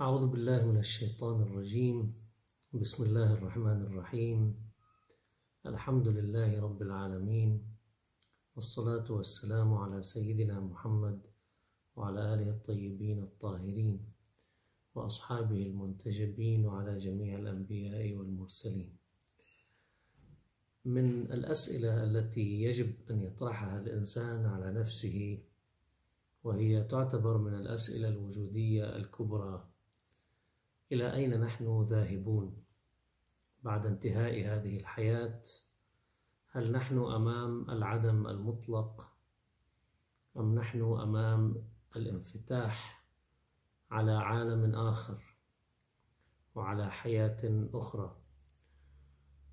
أعوذ بالله من الشيطان الرجيم. بسم الله الرحمن الرحيم. الحمد لله رب العالمين. والصلاة والسلام على سيدنا محمد وعلى آله الطيبين الطاهرين وأصحابه المنتجبين وعلى جميع الأنبياء والمرسلين. من الأسئلة التي يجب أن يطرحها الإنسان على نفسه وهي تعتبر من الأسئلة الوجودية الكبرى. إلى أين نحن ذاهبون بعد انتهاء هذه الحياة؟ هل نحن أمام العدم المطلق أم نحن أمام الانفتاح على عالم آخر وعلى حياة أخرى؟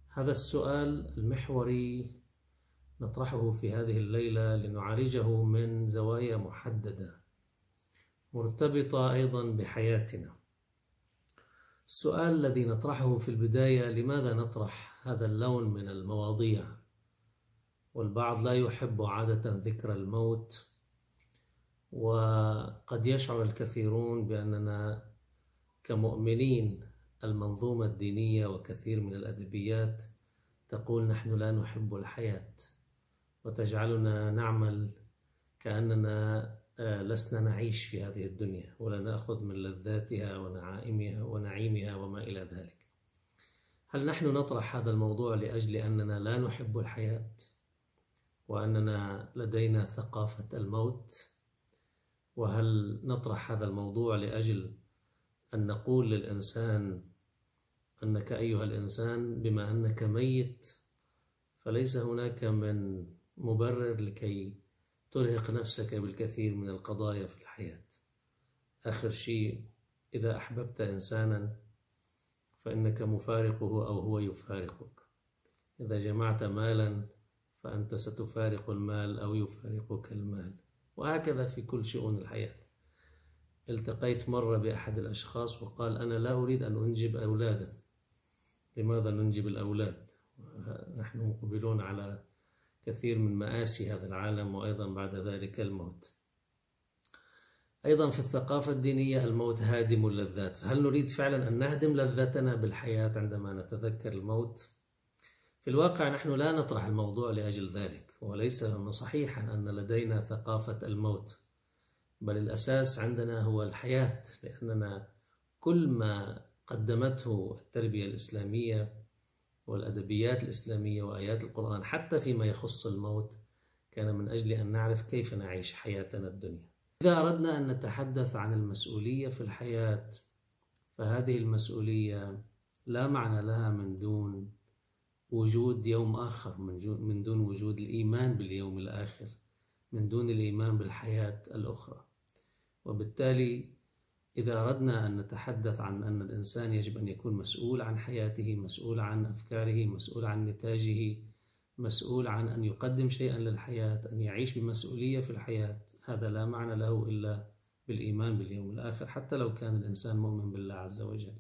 هذا السؤال المحوري نطرحه في هذه الليلة لنعالجه من زوايا محددة مرتبطة أيضا بحياتنا. السؤال الذي نطرحه في البداية لماذا نطرح هذا اللون من المواضيع؟ والبعض لا يحب عادة ذكر الموت وقد يشعر الكثيرون بأننا كمؤمنين المنظومة الدينية وكثير من الأدبيات تقول نحن لا نحب الحياة وتجعلنا نعمل كأننا لسنا نعيش في هذه الدنيا ولا نأخذ من لذاتها ونعائمها ونعيمها وما إلى ذلك. هل نحن نطرح هذا الموضوع لأجل أننا لا نحب الحياة وأننا لدينا ثقافة الموت؟ وهل نطرح هذا الموضوع لأجل أن نقول للإنسان أنك أيها الإنسان بما أنك ميت فليس هناك من مبرر لكي ترهق نفسك بالكثير من القضايا في الحياة. آخر شيء إذا أحببت إنسانا فإنك مفارقه أو هو يفارقك. إذا جمعت مالا فأنت ستفارق المال أو يفارقك المال. وهكذا في كل شؤون الحياة. التقيت مرة بأحد الأشخاص وقال أنا لا أريد أن أنجب أولادا. لماذا ننجب الأولاد؟ نحن مقبلون على كثير من مآسي هذا العالم وأيضا بعد ذلك الموت أيضا في الثقافة الدينية الموت هادم اللذات هل نريد فعلا أن نهدم لذتنا بالحياة عندما نتذكر الموت؟ في الواقع نحن لا نطرح الموضوع لأجل ذلك وليس صحيحا أن لدينا ثقافة الموت بل الأساس عندنا هو الحياة لأننا كل ما قدمته التربية الإسلامية والأدبيات الإسلامية وآيات القرآن حتى فيما يخص الموت كان من أجل أن نعرف كيف نعيش حياتنا الدنيا. إذا أردنا أن نتحدث عن المسؤولية في الحياة فهذه المسؤولية لا معنى لها من دون وجود يوم آخر من دون وجود الإيمان باليوم الآخر من دون الإيمان بالحياة الأخرى. وبالتالي إذا أردنا أن نتحدث عن أن الإنسان يجب أن يكون مسؤول عن حياته مسؤول عن أفكاره مسؤول عن نتاجه مسؤول عن أن يقدم شيئا للحياة أن يعيش بمسؤولية في الحياة هذا لا معنى له إلا بالإيمان باليوم الآخر حتى لو كان الإنسان مؤمن بالله عز وجل.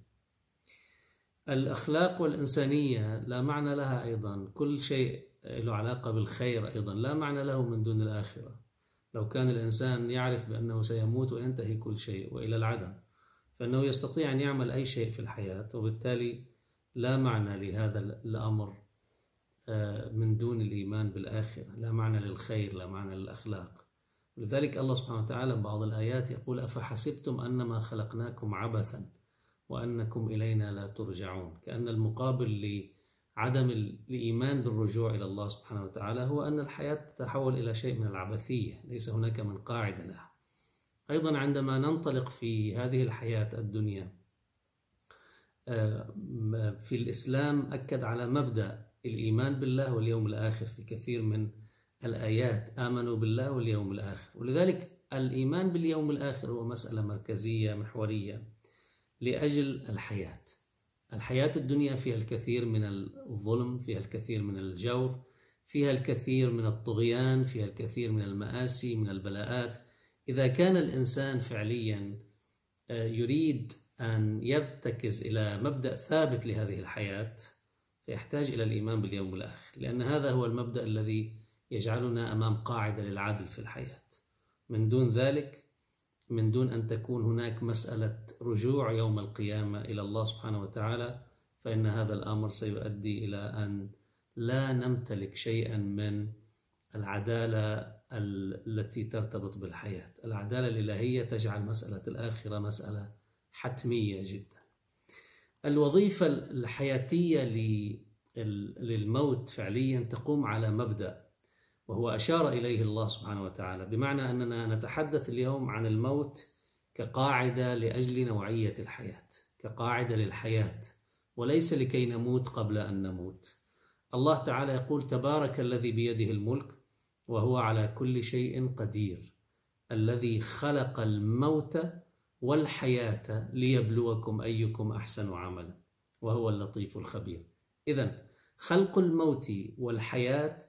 الأخلاق والإنسانية لا معنى لها أيضا كل شيء له علاقة بالخير أيضا لا معنى له من دون الآخرة. لو كان الإنسان يعرف بأنه سيموت وينتهي كل شيء وإلى العدم فإنه يستطيع أن يعمل أي شيء في الحياة وبالتالي لا معنى لهذا الأمر آه، من دون الإيمان بالآخرة لا معنى للخير لا معنى للأخلاق. لذلك الله سبحانه وتعالى بعض الآيات يقول أفحسبتم أنما خلقناكم عبثا وأنكم إلينا لا ترجعون؟ كأن المقابل عدم الإيمان بالرجوع إلى الله سبحانه وتعالى هو أن الحياة تتحول إلى شيء من العبثية ليس هناك من قاعدة لها. أيضا عندما ننطلق في هذه الحياة الدنيا آه، في الإسلام أكد على مبدأ الإيمان بالله واليوم الآخر في كثير من الآيات آمنوا بالله واليوم الآخر. ولذلك الإيمان باليوم الآخر هو مسألة مركزية محورية لأجل الحياة. الحياة الدنيا فيها الكثير من الظلم فيها الكثير من الجور فيها الكثير من الطغيان فيها الكثير من المآسي من البلاءات. إذا كان الإنسان فعليا آه، يريد أن يرتكز إلى مبدأ ثابت لهذه الحياة فيحتاج إلى الإيمان باليوم الآخر لأن هذا هو المبدأ الذي يجعلنا أمام قاعدة للعدل في الحياة. من دون ذلك من دون أن تكون هناك مسألة رجوع يوم القيامة إلى الله سبحانه وتعالى فإن هذا الأمر سيؤدي إلى أن لا نمتلك شيئا من العدالة التي ترتبط بالحياة. العدالة الإلهية تجعل مسألة الآخرة مسألة حتمية جدا. الوظيفة الحياتية للموت فعليا تقوم على مبدأ وهو أشار إليه الله سبحانه وتعالى بمعنى أننا نتحدث اليوم عن الموت كقاعدة لأجل نوعية الحياة كقاعدة للحياة وليس لكي نموت قبل أن نموت. الله تعالى يقول تبارك الذي بيده الملك وهو على كل شيء قدير الذي خلق الموت والحياة ليبلوكم أيكم أحسن عملا وهو اللطيف الخبير. إذا خلق الموت والحياة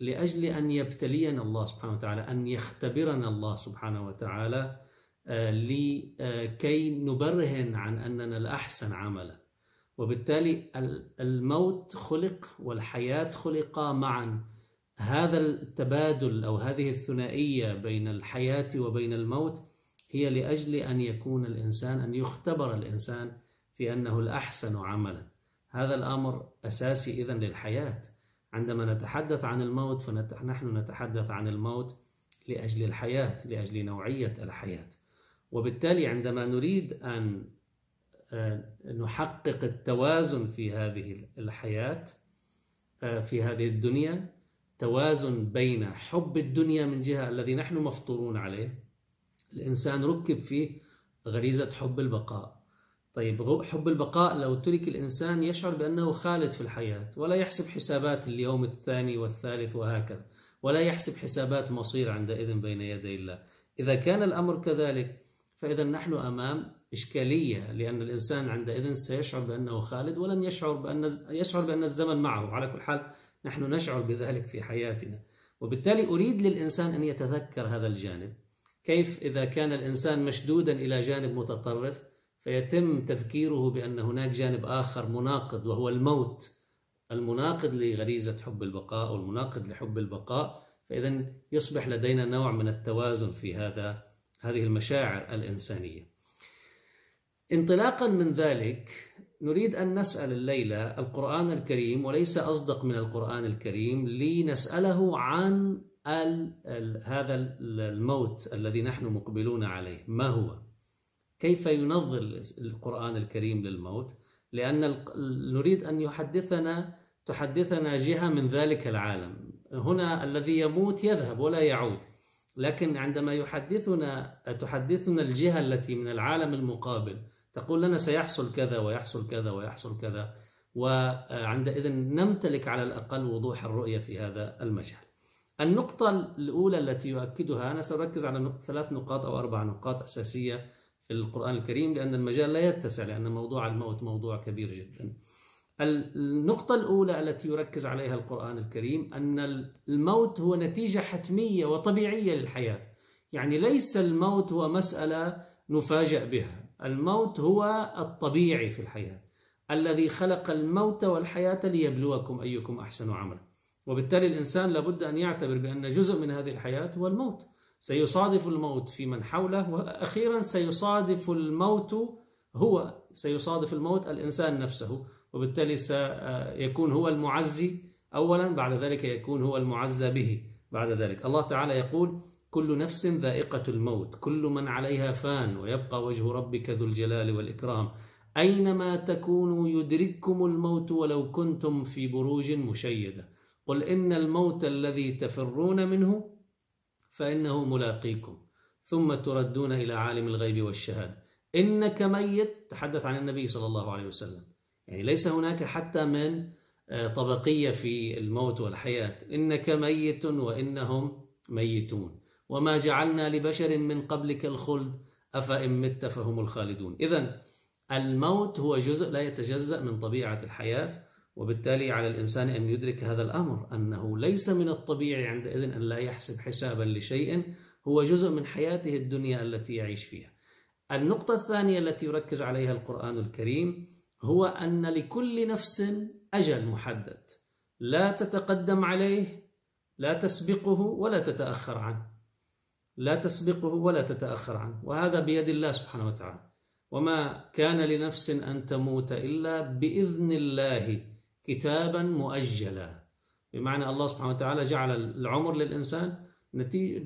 لأجل أن يبتلينا الله سبحانه وتعالى أن يختبرنا الله سبحانه وتعالى آه، لكي نبرهن عن أننا الأحسن عملا. وبالتالي الموت خلق والحياة خلقا معا. هذا التبادل أو هذه الثنائية بين الحياة وبين الموت هي لأجل أن يكون الإنسان أن يختبر الإنسان في أنه الأحسن عملا. هذا الأمر أساسي إذن للحياة. عندما نتحدث عن الموت فنحن نتحدث عن الموت لأجل الحياة لأجل نوعية الحياة. وبالتالي عندما نريد أن آه، نحقق التوازن في هذه الحياة آه، في هذه الدنيا توازن بين حب الدنيا من جهة الذي نحن مفطورون عليه الإنسان ركب فيه غريزة حب البقاء. طيب حب البقاء لو ترك الإنسان يشعر بأنه خالد في الحياة ولا يحسب حسابات اليوم الثاني والثالث وهكذا ولا يحسب حسابات مصير عندئذ بين يدي الله. إذا كان الأمر كذلك فإذا نحن أمام إشكالية لأن الإنسان عندئذ سيشعر بأنه خالد ولن يشعر بأن يشعر بأن الزمن معه. على كل حال نحن نشعر بذلك في حياتنا. وبالتالي أريد للإنسان أن يتذكر هذا الجانب. كيف إذا كان الإنسان مشدودا إلى جانب متطرف فيتم تذكيره بأن هناك جانب آخر مناقض وهو الموت. المناقض لغريزة حب البقاء والمناقض لحب البقاء. فإذا يصبح لدينا نوع من التوازن في هذا هذه المشاعر الإنسانية. انطلاقا من ذلك نريد أن نسأل الليلة القرآن الكريم وليس أصدق من القرآن الكريم لنسأله عن هذا الموت الذي نحن مقبلون عليه. ما هو؟ كيف ينظر القرآن الكريم للموت؟ لأن نريد أن يحدثنا تحدثنا جهة من ذلك العالم. هنا الذي يموت يذهب ولا يعود. لكن عندما يحدثنا تحدثنا الجهة التي من العالم المقابل تقول لنا سيحصل كذا ويحصل كذا ويحصل كذا وعندئذ نمتلك على الأقل وضوح الرؤية في هذا المجال. النقطة الأولى التي يؤكدها أنا سأركز على ثلاث نقاط أو أربع نقاط أساسية في القرآن الكريم لأن المجال لا يتسع لأن موضوع الموت موضوع كبير جدا. النقطة الأولى التي يركز عليها القرآن الكريم أن الموت هو نتيجة حتمية وطبيعية للحياة. يعني ليس الموت هو مسألة نفاجأ بها. الموت هو الطبيعي في الحياة. الذي خلق الموت والحياة ليبلوكم أيكم أحسن عملا. وبالتالي الإنسان لابد أن يعتبر بأن جزء من هذه الحياة هو الموت. سيصادف الموت في من حوله وأخيرا سيصادف الموت هو سيصادف الموت الإنسان نفسه وبالتالي سيكون هو المعزي أولا بعد ذلك يكون هو المعزى به بعد ذلك. الله تعالى يقول كل نفس ذائقة الموت كل من عليها فان ويبقى وجه ربك ذو الجلال والإكرام. أينما تكونوا يدرككم الموت ولو كنتم في بروج مشيدة. قل إن الموت الذي تفرون منه فإنه ملاقيكم ثم تردون إلى عالم الغيب والشهادة. إنك ميت تحدث عن النبي صلى الله عليه وسلم. يعني ليس هناك حتى من آه، طبقية في الموت والحياة. إنك ميت وإنهم ميتون. وما جعلنا لبشر من قبلك الخلد أفإن مت فهم الخالدون. إذا الموت هو جزء لا يتجزأ من طبيعة الحياة. وبالتالي على الإنسان أن يدرك هذا الأمر أنه ليس من الطبيعي عندئذ أن لا يحسب حسابا لشيء هو جزء من حياته الدنيا التي يعيش فيها. النقطة الثانية التي يركز عليها القرآن الكريم هو أن لكل نفس أجل محدد. لا تتقدم عليه لا تسبقه ولا تتأخر عنه. لا تسبقه ولا تتأخر عنه. وهذا بيد الله سبحانه وتعالى. وما كان لنفس أن تموت إلا بإذن الله كتابا مؤجلا. بمعنى الله سبحانه وتعالى جعل العمر للإنسان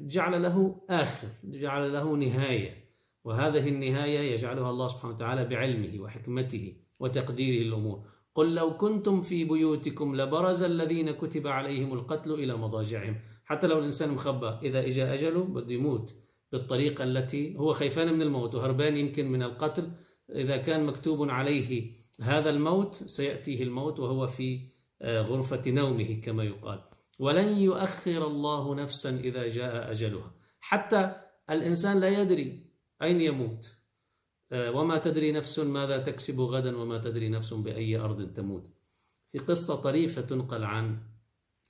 جعل له آخر جعل له نهاية. وهذه النهاية يجعلها الله سبحانه وتعالى بعلمه وحكمته وتقديره الأمور قل لو كنتم في بيوتكم لبرز الذين كتب عليهم القتل إلى مضاجعهم. حتى لو الإنسان مخبى إذا إجا أجله بده يموت بالطريقة التي هو خيفان من الموت وهربان يمكن من القتل. إذا كان مكتوب عليه هذا الموت سيأتيه الموت وهو في آه، غرفة نومه كما يقال. ولن يؤخر الله نفسا إذا جاء أجلها. حتى الإنسان لا يدري أين يموت. آه، وما تدري نفس ماذا تكسب غدا وما تدري نفس بأي أرض تموت. في قصة طريفة تنقل عن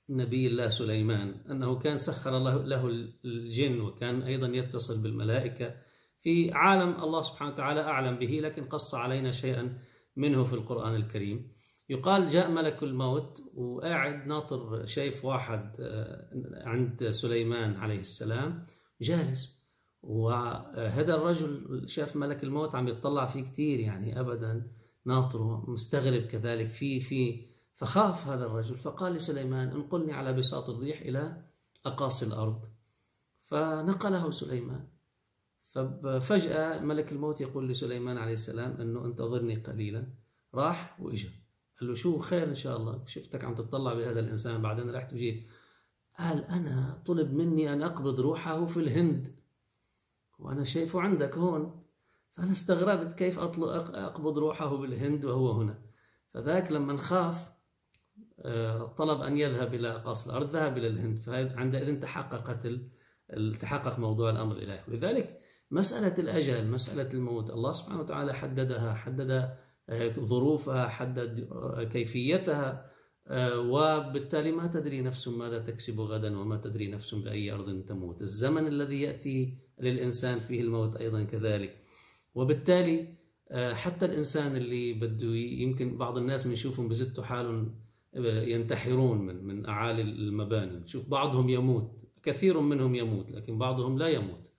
نبي الله سليمان أنه كان سخر له الجن وكان أيضا يتصل بالملائكة. في عالم الله سبحانه وتعالى أعلم به لكن قص علينا شيئا منه في القرآن الكريم. يقال جاء ملك الموت وقاعد ناطر شايف واحد آه، عند سليمان عليه السلام جالس. وهذا الرجل شاف ملك الموت عم يتطلع فيه كثير يعني ابدا ناطره مستغرب كذلك في في فخاف هذا الرجل. فقال لسليمان انقلني على بساط الريح إلى أقاصي الأرض. فنقله سليمان. ففجأة ملك الموت يقول لسليمان عليه السلام أنه انتظرني قليلا. راح وإجا. قال له شو خير إن شاء الله؟ شفتك عم تطلع بهذا الإنسان بعدين رحت وجيت. قال أنا طلب مني أن أقبض روحه في الهند. وأنا شايفه عندك هون. فأنا استغربت كيف أقبض روحه بالهند وهو هنا. فذاك لما خاف آه، طلب أن يذهب إلى أقاصي الأرض ذهب إلى الهند. فعندئذ تحققت تحقق موضوع الأمر الإلهي ولذلك مسألة الأجل مسألة الموت. الله سبحانه وتعالى حددها حدد آه، ظروفها حدد آه، كيفيتها وبالتالي ما تدري نفس ماذا تكسب غدا وما تدري نفس بأي أرض تموت. الزمن الذي يأتي للإنسان فيه الموت أيضا كذلك. وبالتالي آه، حتى الإنسان اللي بده يمكن بعض الناس بنشوفهم بزتوا حالهم آه، ينتحرون من من أعالي المباني. نشوف بعضهم يموت كثير منهم يموت لكن بعضهم لا يموت.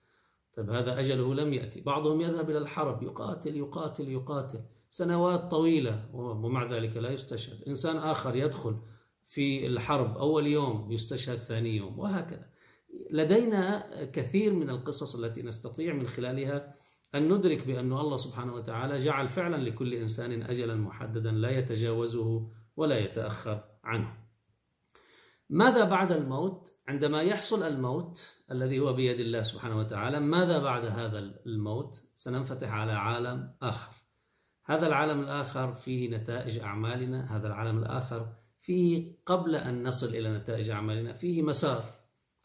طيب هذا أجله لم يأتي. بعضهم يذهب إلى الحرب يقاتل يقاتل يقاتل. سنوات طويلة ومع ذلك لا يستشهد. إنسان آخر يدخل في الحرب أول يوم يستشهد ثاني يوم وهكذا. لدينا كثير من القصص التي نستطيع من خلالها أن ندرك بأن الله سبحانه وتعالى جعل فعلا لكل إنسان أجلا محددا لا يتجاوزه ولا يتأخر عنه. ماذا بعد الموت؟ عندما يحصل الموت الذي هو بيد الله سبحانه وتعالى ماذا بعد هذا الموت؟ سننفتح على عالم آخر. هذا العالم الآخر فيه نتائج أعمالنا هذا العالم الآخر فيه قبل أن نصل إلى نتائج أعمالنا فيه مسار.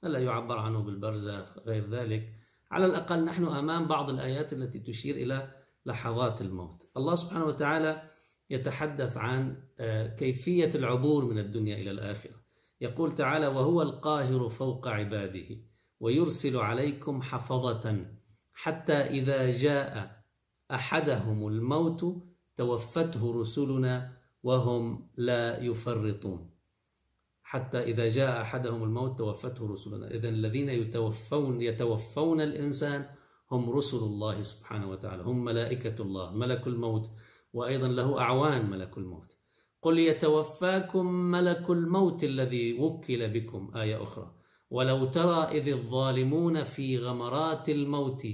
لا يعبر عنه بالبرزخ غير ذلك. على الأقل نحن أمام بعض الآيات التي تشير إلى لحظات الموت. الله سبحانه وتعالى يتحدث عن آه، كيفية العبور من الدنيا إلى الآخرة. يقول تعالى وهو القاهر فوق عباده ويرسل عليكم حفظة حتى إذا جاء أحدهم الموت توفته رسلنا وهم لا يفرطون. حتى إذا جاء أحدهم الموت توفته رسلنا. إذا الذين يتوفون يتوفون الإنسان هم رسل الله سبحانه وتعالى هم ملائكة الله ملك الموت وأيضا له أعوان ملك الموت. قل يتوفاكم ملك الموت الذي وكل بكم آية أخرى. ولو ترى إذ الظالمون في غمرات الموت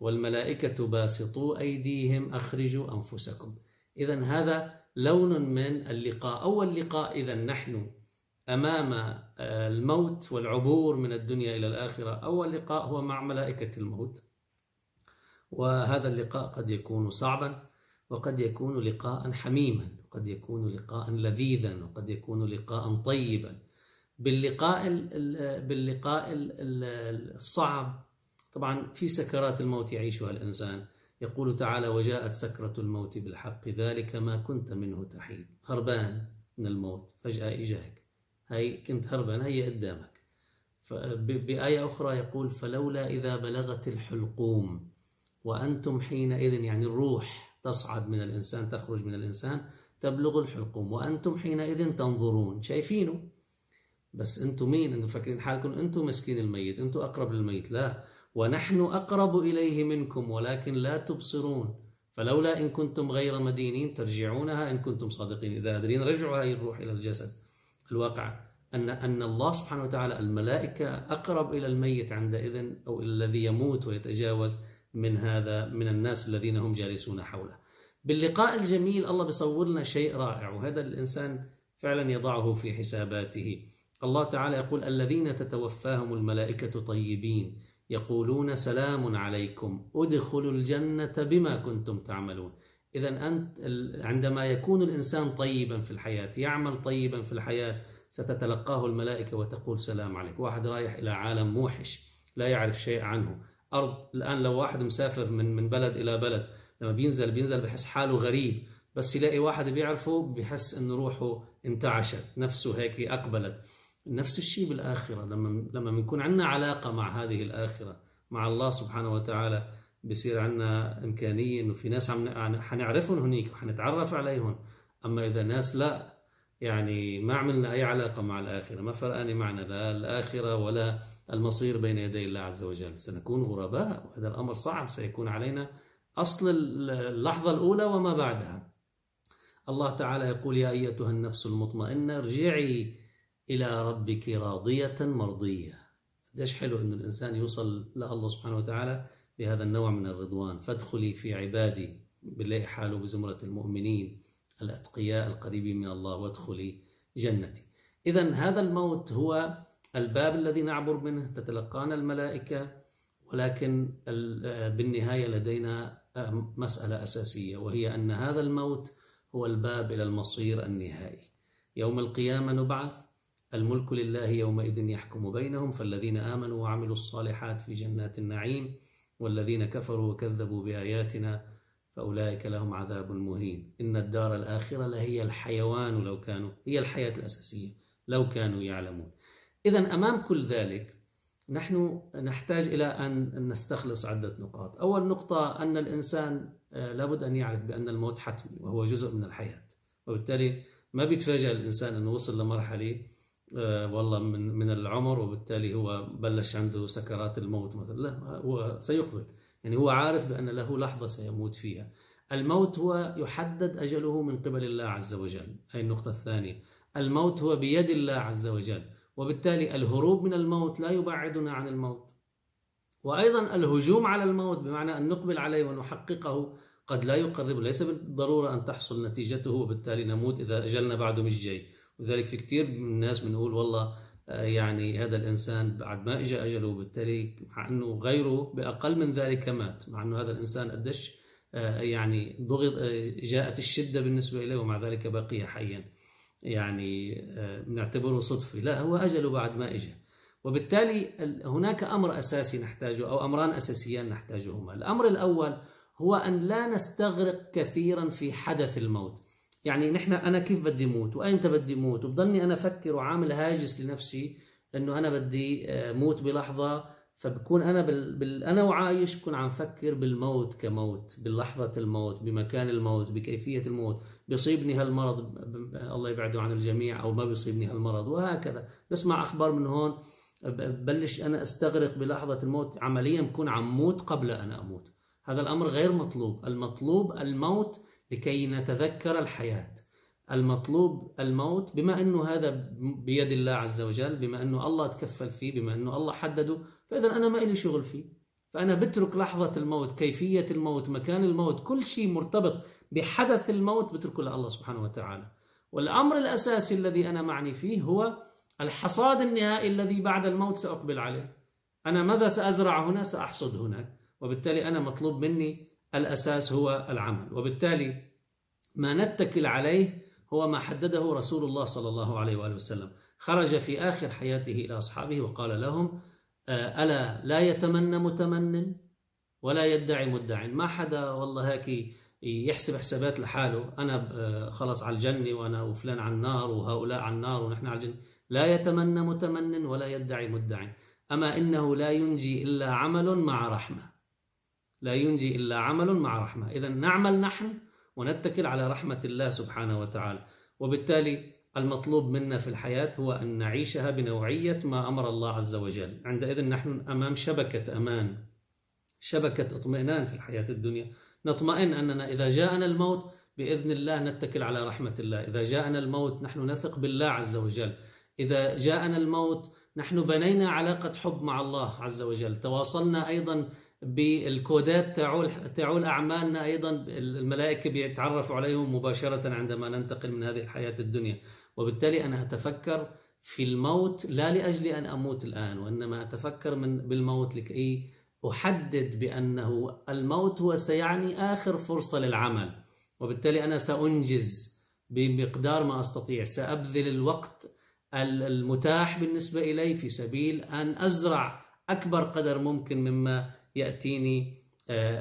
والملائكة باسطوا أيديهم أخرجوا أنفسكم. إذا هذا لون من اللقاء. أول لقاء إذا نحن أمام آه، الموت والعبور من الدنيا إلى الآخرة. أول لقاء هو مع ملائكة الموت. وهذا اللقاء قد يكون صعبا. وقد يكون لقاء حميما قد يكون لقاء لذيذا وقد يكون لقاء طيبا. باللقاء باللقاء الصعب طبعا في سكرات الموت يعيشها الإنسان. يقول تعالى وجاءت سكرة الموت بالحق ذلك ما كنت منه تحيد. هربان من الموت فجأة إجاك هي كنت هربان هي قدامك. بآية أخرى يقول فلولا إذا بلغت الحلقوم وأنتم حينئذ يعني الروح تصعد من الإنسان تخرج من الإنسان تبلغ الحلقوم. وأنتم حينئذ تنظرون شايفينه بس أنتم مين؟ أنتم فاكرين حالكم؟ أنتم مسكين الميت أنتم أقرب للميت. لا. ونحن أقرب إليه منكم ولكن لا تبصرون. فلولا إن كنتم غير مدينين ترجعونها إن كنتم صادقين. إذا قادرين رجعوا هذه الروح إلى الجسد. الواقع أن أن الله سبحانه وتعالى الملائكة أقرب إلى الميت عندئذ أو إلى الذي يموت ويتجاوز من هذا من الناس الذين هم جالسون حوله. باللقاء الجميل الله بيصور لنا شيء رائع وهذا الإنسان فعلا يضعه في حساباته. الله تعالى يقول الذين تتوفاهم الملائكة طيبين يقولون سلام عليكم ادخلوا الجنة بما كنتم تعملون. إذا أنت عندما يكون الإنسان طيبا في الحياة يعمل طيبا في الحياة ستتلقاه الملائكة وتقول سلام عليك. واحد رايح إلى عالم موحش لا يعرف شيء عنه. أرض الآن لو واحد مسافر من من بلد إلى بلد لما بينزل بينزل بحس حاله غريب بس يلاقي واحد بيعرفه بحس انه روحه انتعشت نفسه هيك أقبلت. نفس الشيء بالآخرة لما لما بنكون عندنا علاقة مع هذه الآخرة مع الله سبحانه وتعالى بصير عندنا إمكانية إنه في ناس عم حنعرفهم هنيك وحنتعرف عليهم. أما إذا ناس لا يعني ما عملنا أي علاقة مع الآخرة ما فرقاني معنا لا الآخرة ولا المصير بين يدي الله عز وجل. سنكون غرباء وهذا الأمر صعب سيكون علينا أصل اللحظة الأولى وما بعدها. الله تعالى يقول يا أيتها النفس المطمئنة ارجعي إلى ربك راضية مرضية. قديش حلو أن الإنسان يوصل لله سبحانه وتعالى بهذا النوع من الرضوان. فادخلي في عبادي بنلاقي حاله بزمرة المؤمنين الأتقياء القريبين من الله وادخلي جنتي. إذا هذا الموت هو الباب الذي نعبر منه تتلقانا الملائكة ولكن بالنهاية لدينا مسألة أساسية وهي أن هذا الموت هو الباب إلى المصير النهائي. يوم القيامة نبعث الملك لله يومئذ يحكم بينهم فالذين آمنوا وعملوا الصالحات في جنات النعيم والذين كفروا وكذبوا بآياتنا فأولئك لهم عذاب مهين. إن الدار الآخرة لهي الحيوان لو كانوا هي الحياة الأساسية لو كانوا يعلمون. إذا أمام كل ذلك نحن نحتاج إلى أن نستخلص عدة نقاط. أول نقطة أن الإنسان آه، لابد أن يعرف بأن الموت حتمي وهو جزء من الحياة. وبالتالي ما بيتفاجأ الإنسان أنه وصل لمرحلة آه، والله من من العمر وبالتالي هو بلش عنده سكرات الموت مثلا. لا هو سيقبل. يعني هو عارف بأن له لحظة سيموت فيها. الموت هو يحدد أجله من قبل الله عز وجل. هذه النقطة الثانية. الموت هو بيد الله عز وجل. وبالتالي الهروب من الموت لا يبعدنا عن الموت. وأيضا الهجوم على الموت بمعنى أن نقبل عليه ونحققه قد لا يقرب ليس بالضرورة أن تحصل نتيجته وبالتالي نموت إذا أجلنا بعده مش جاي ولذلك في كثير من الناس بنقول والله آه، يعني هذا الإنسان بعد ما اجى أجله وبالتالي مع أنه غيره بأقل من ذلك مات مع أنه هذا الإنسان قديش آه، يعني ضغط آه، جاءت الشدة بالنسبة إليه ومع ذلك بقي حيا. يعني بنعتبره صدفه لا هو أجله بعد ما اجى وبالتالي هناك أمر أساسي نحتاجه أو أمران أساسيان نحتاجهما. الأمر الأول هو أن لا نستغرق كثيرا في حدث الموت. يعني نحن أنا كيف بدي موت؟ وايمتى بدي موت؟ وبضلني أنا أفكر وعامل هاجس لنفسي إنه أنا بدي آه، موت بلحظة فبكون أنا بال... بال... أنا وعايش بكون عم فكر بالموت كموت بلحظة الموت بمكان الموت بكيفية الموت. بيصيبني هالمرض ب... الله يبعده عن الجميع أو ما بيصيبني هالمرض وهكذا. بسمع أخبار من هون ببلش أنا أستغرق بلحظة الموت. عمليا بكون عم موت قبل ان أموت. هذا الأمر غير مطلوب. المطلوب الموت لكي نتذكر الحياة. المطلوب الموت بما أنه هذا بيد الله عز وجل بما أنه الله تكفل فيه بما أنه الله حدده فإذا أنا ما إلي شغل فيه. فأنا بترك لحظة الموت كيفية الموت مكان الموت كل شيء مرتبط بحدث الموت بتركه لله سبحانه وتعالى. والأمر الأساسي الذي أنا معني فيه هو الحصاد النهائي الذي بعد الموت سأقبل عليه. أنا ماذا سأزرع هنا؟ سأحصد هناك وبالتالي أنا مطلوب مني الأساس هو العمل. وبالتالي ما نتكل عليه هو ما حدده رسول الله صلى الله عليه وآله وسلم. خرج في آخر حياته إلى أصحابه وقال لهم آه، ألا لا يتمنى متمن؟ ولا يدعي مدع. ما حدا والله هيك يحسب حسابات لحاله. أنا آه، خلص على الجنة وأنا وفلان على النار وهؤلاء على النار ونحن على الجنة. لا يتمنى متمن ولا يدعي مدع. أما إنه لا ينجي إلا عمل مع رحمة. لا ينجي إلا عمل مع رحمة. إذا نعمل نحن ونتكل على رحمة الله سبحانه وتعالى. وبالتالي المطلوب منا في الحياة هو أن نعيشها بنوعية ما أمر الله عز وجل. عندئذ نحن أمام شبكة أمان شبكة اطمئنان في الحياة الدنيا. نطمئن أننا إذا جاءنا الموت بإذن الله نتكل على رحمة الله. إذا جاءنا الموت نحن نثق بالله عز وجل. إذا جاءنا الموت نحن بنينا علاقة حب مع الله عز وجل. تواصلنا أيضا بالكودات تعول تعول أعمالنا أيضا الملائكة بيتعرفوا عليهم مباشرة عندما ننتقل من هذه الحياة الدنيا. وبالتالي أنا أتفكر في الموت لا لأجل أن أموت الآن وإنما أتفكر من بالموت لكي أحدد بأنه الموت هو سيعني آخر فرصة للعمل. وبالتالي أنا سأنجز بمقدار ما أستطيع. سأبذل الوقت المتاح بالنسبة إلي في سبيل أن أزرع أكبر قدر ممكن مما يأتيني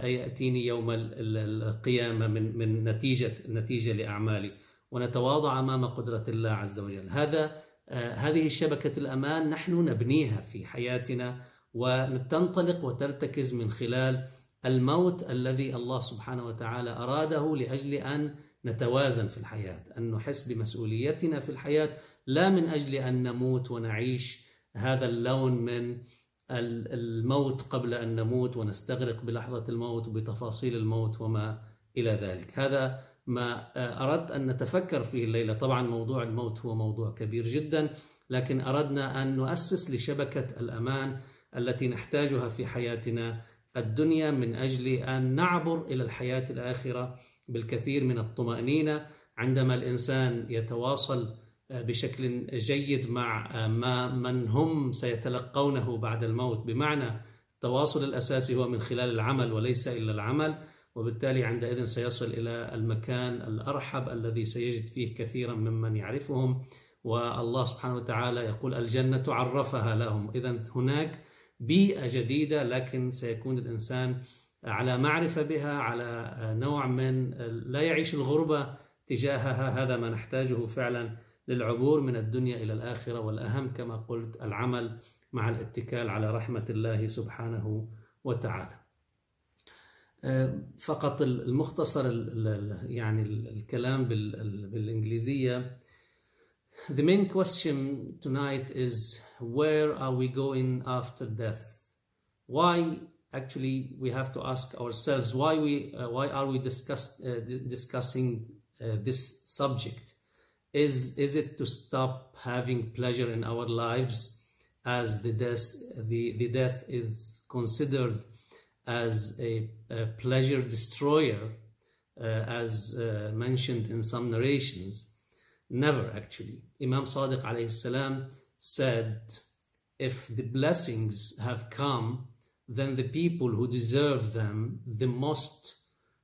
يأتيني يوم القيامة من من نتيجة نتيجة لأعمالي. ونتواضع أمام قدرة الله عز وجل. هذا هذه الشبكة الأمان نحن نبنيها في حياتنا وتنطلق وترتكز من خلال الموت الذي الله سبحانه وتعالى أراده لأجل أن نتوازن في الحياة أن نحس بمسؤوليتنا في الحياة لا من أجل أن نموت ونعيش هذا اللون من الموت قبل أن نموت ونستغرق بلحظة الموت وبتفاصيل الموت وما إلى ذلك. هذا ما أردت أن نتفكر فيه الليلة. طبعا موضوع الموت هو موضوع كبير جدا لكن أردنا أن نؤسس لشبكة الأمان التي نحتاجها في حياتنا الدنيا من أجل أن نعبر إلى الحياة الآخرة بالكثير من الطمأنينة. عندما الإنسان يتواصل بشكل جيد مع ما من هم سيتلقونه بعد الموت. بمعنى التواصل الأساسي هو من خلال العمل وليس إلا العمل وبالتالي عندئذ سيصل إلى المكان الأرحب الذي سيجد فيه كثيرا ممن يعرفهم. والله سبحانه وتعالى يقول الجنة عرفها لهم. إذا هناك بيئة جديدة لكن سيكون الإنسان على معرفة بها على نوع من لا يعيش الغربة تجاهها. هذا ما نحتاجه فعلا للعبور من الدنيا إلى الآخرة والأهم كما قلت العمل مع الاتكال على رحمة الله سبحانه وتعالى فقط المختصر يعني الكلام بالإنجليزية The main question tonight is where are we going after death? Why actually we have to ask ourselves why we uh, why are we discuss, uh, discussing uh, this subject? Is is it to stop having pleasure in our lives as the death the, the death is considered as a, a pleasure destroyer uh, as uh, mentioned in some narrations? Never actually. Imam Sadiq alayhi salam said, if the blessings have come, then the people who deserve them the most,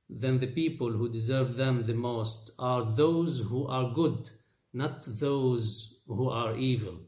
then the people who deserve them the most are those who are good, not those who are evil.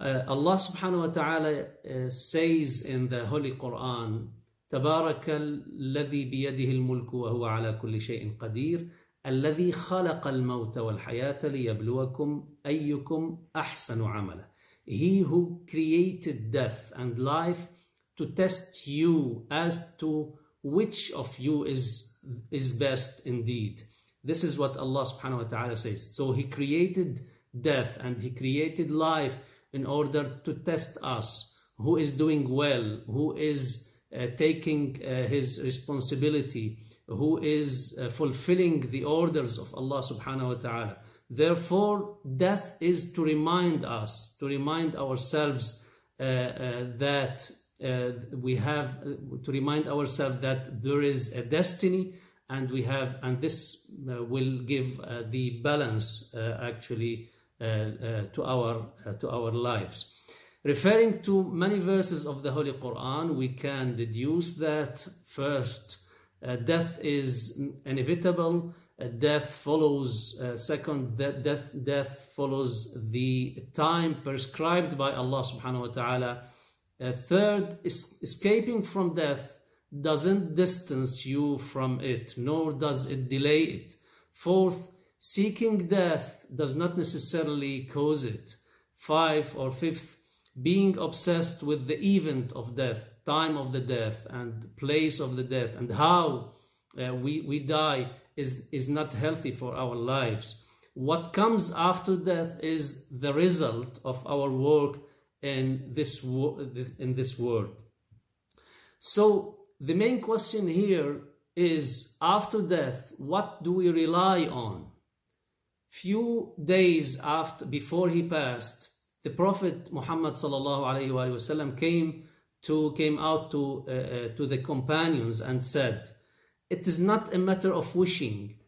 Uh, Allah subhanahu wa ta'ala uh, says in the Holy Quran, تبارك الذي بيده الملك وهو على كل شيء قدير الذي خلق الموت والحياة ليبلوكم أيكم أحسن عملا He who created death and life to test you as to which of you is, is best indeed. This is what Allah subhanahu wa ta'ala says. So He created death and He created life in order to test us. Who is doing well? Who is uh, taking uh, His responsibility? who is uh, fulfilling the orders of Allah subhanahu wa ta'ala. Therefore, death is to remind us, to remind ourselves uh, uh, that uh, we have, to remind ourselves that there is a destiny and we have, and this uh, will give the balance actually to our, to our lives. Referring to many verses of the Holy Quran, we can deduce that first, uh, death is inevitable. Uh, death follows, uh, second, that death, death follows the time prescribed by Allah subhanahu wa ta'ala. Uh, third, is escaping from death doesn't distance you from it, nor does it delay it. Fourth, seeking death does not necessarily cause it. Five or fifth, being obsessed with the event of death, time of the death, and place of the death, and how uh, we, we die is, is not healthy for our lives. what comes after death is the result of our work in this, in this world. So the main question here is after death, what do we rely on? Few days after, before he passed, the Prophet Muhammad sallallahu came to came out to uh, uh, to the companions and said, "It is not a matter of wishing,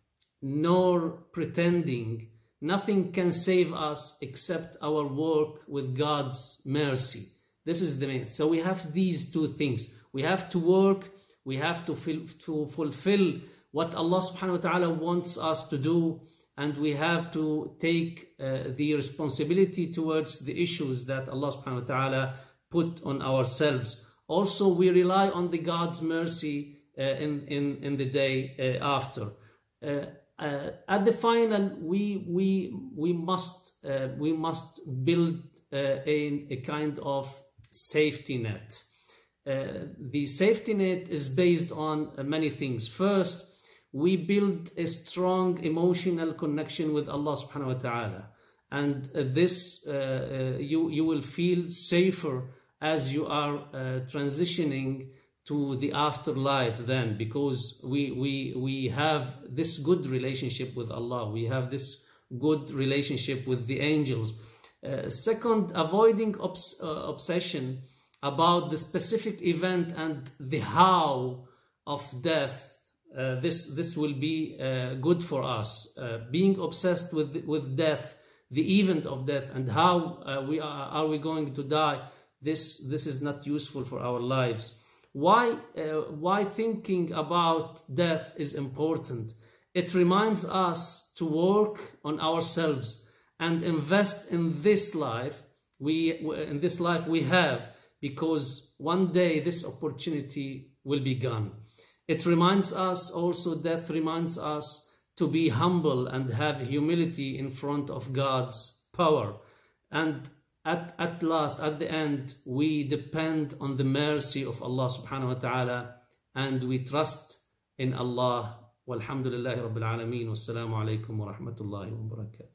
nor pretending. Nothing can save us except our work with God's mercy." This is the main. So we have these two things. We have to work. We have to, fil- to fulfill what Allah Subhanahu wa Taala wants us to do and we have to take uh, the responsibility towards the issues that Allah subhanahu wa ta'ala put on ourselves. Also, we rely on the God's mercy uh, in, in, in the day uh, after. Uh, uh, at the final, we, we, we, must, uh, we must build a, a kind of safety net. The safety net is based on many things. First, we build a strong emotional connection with Allah subhanahu wa ta'ala. And uh, this, uh, uh, you, you will feel safer as you are uh, transitioning to the afterlife then, because we, we, we have this good relationship with Allah. We have this good relationship with the angels. Uh, second, avoiding obs- uh, obsession about the specific event and the how of death uh, this this will be uh, good for us. Uh, being obsessed with with death, the event of death, and how uh, we are, are we going to die. This this is not useful for our lives. Why uh, why thinking about death is important? It reminds us to work on ourselves and invest in this life. We in this life we have because one day this opportunity will be gone. It reminds us also, death reminds us to be humble and have humility in front of God's power. And at, at last, at the end, we depend on the mercy of Allah subhanahu wa ta'ala and we trust in Allah. Walhamdulillahi Rabbil Alameen. Wassalamu alaikum wa rahmatullahi wa barakatuh.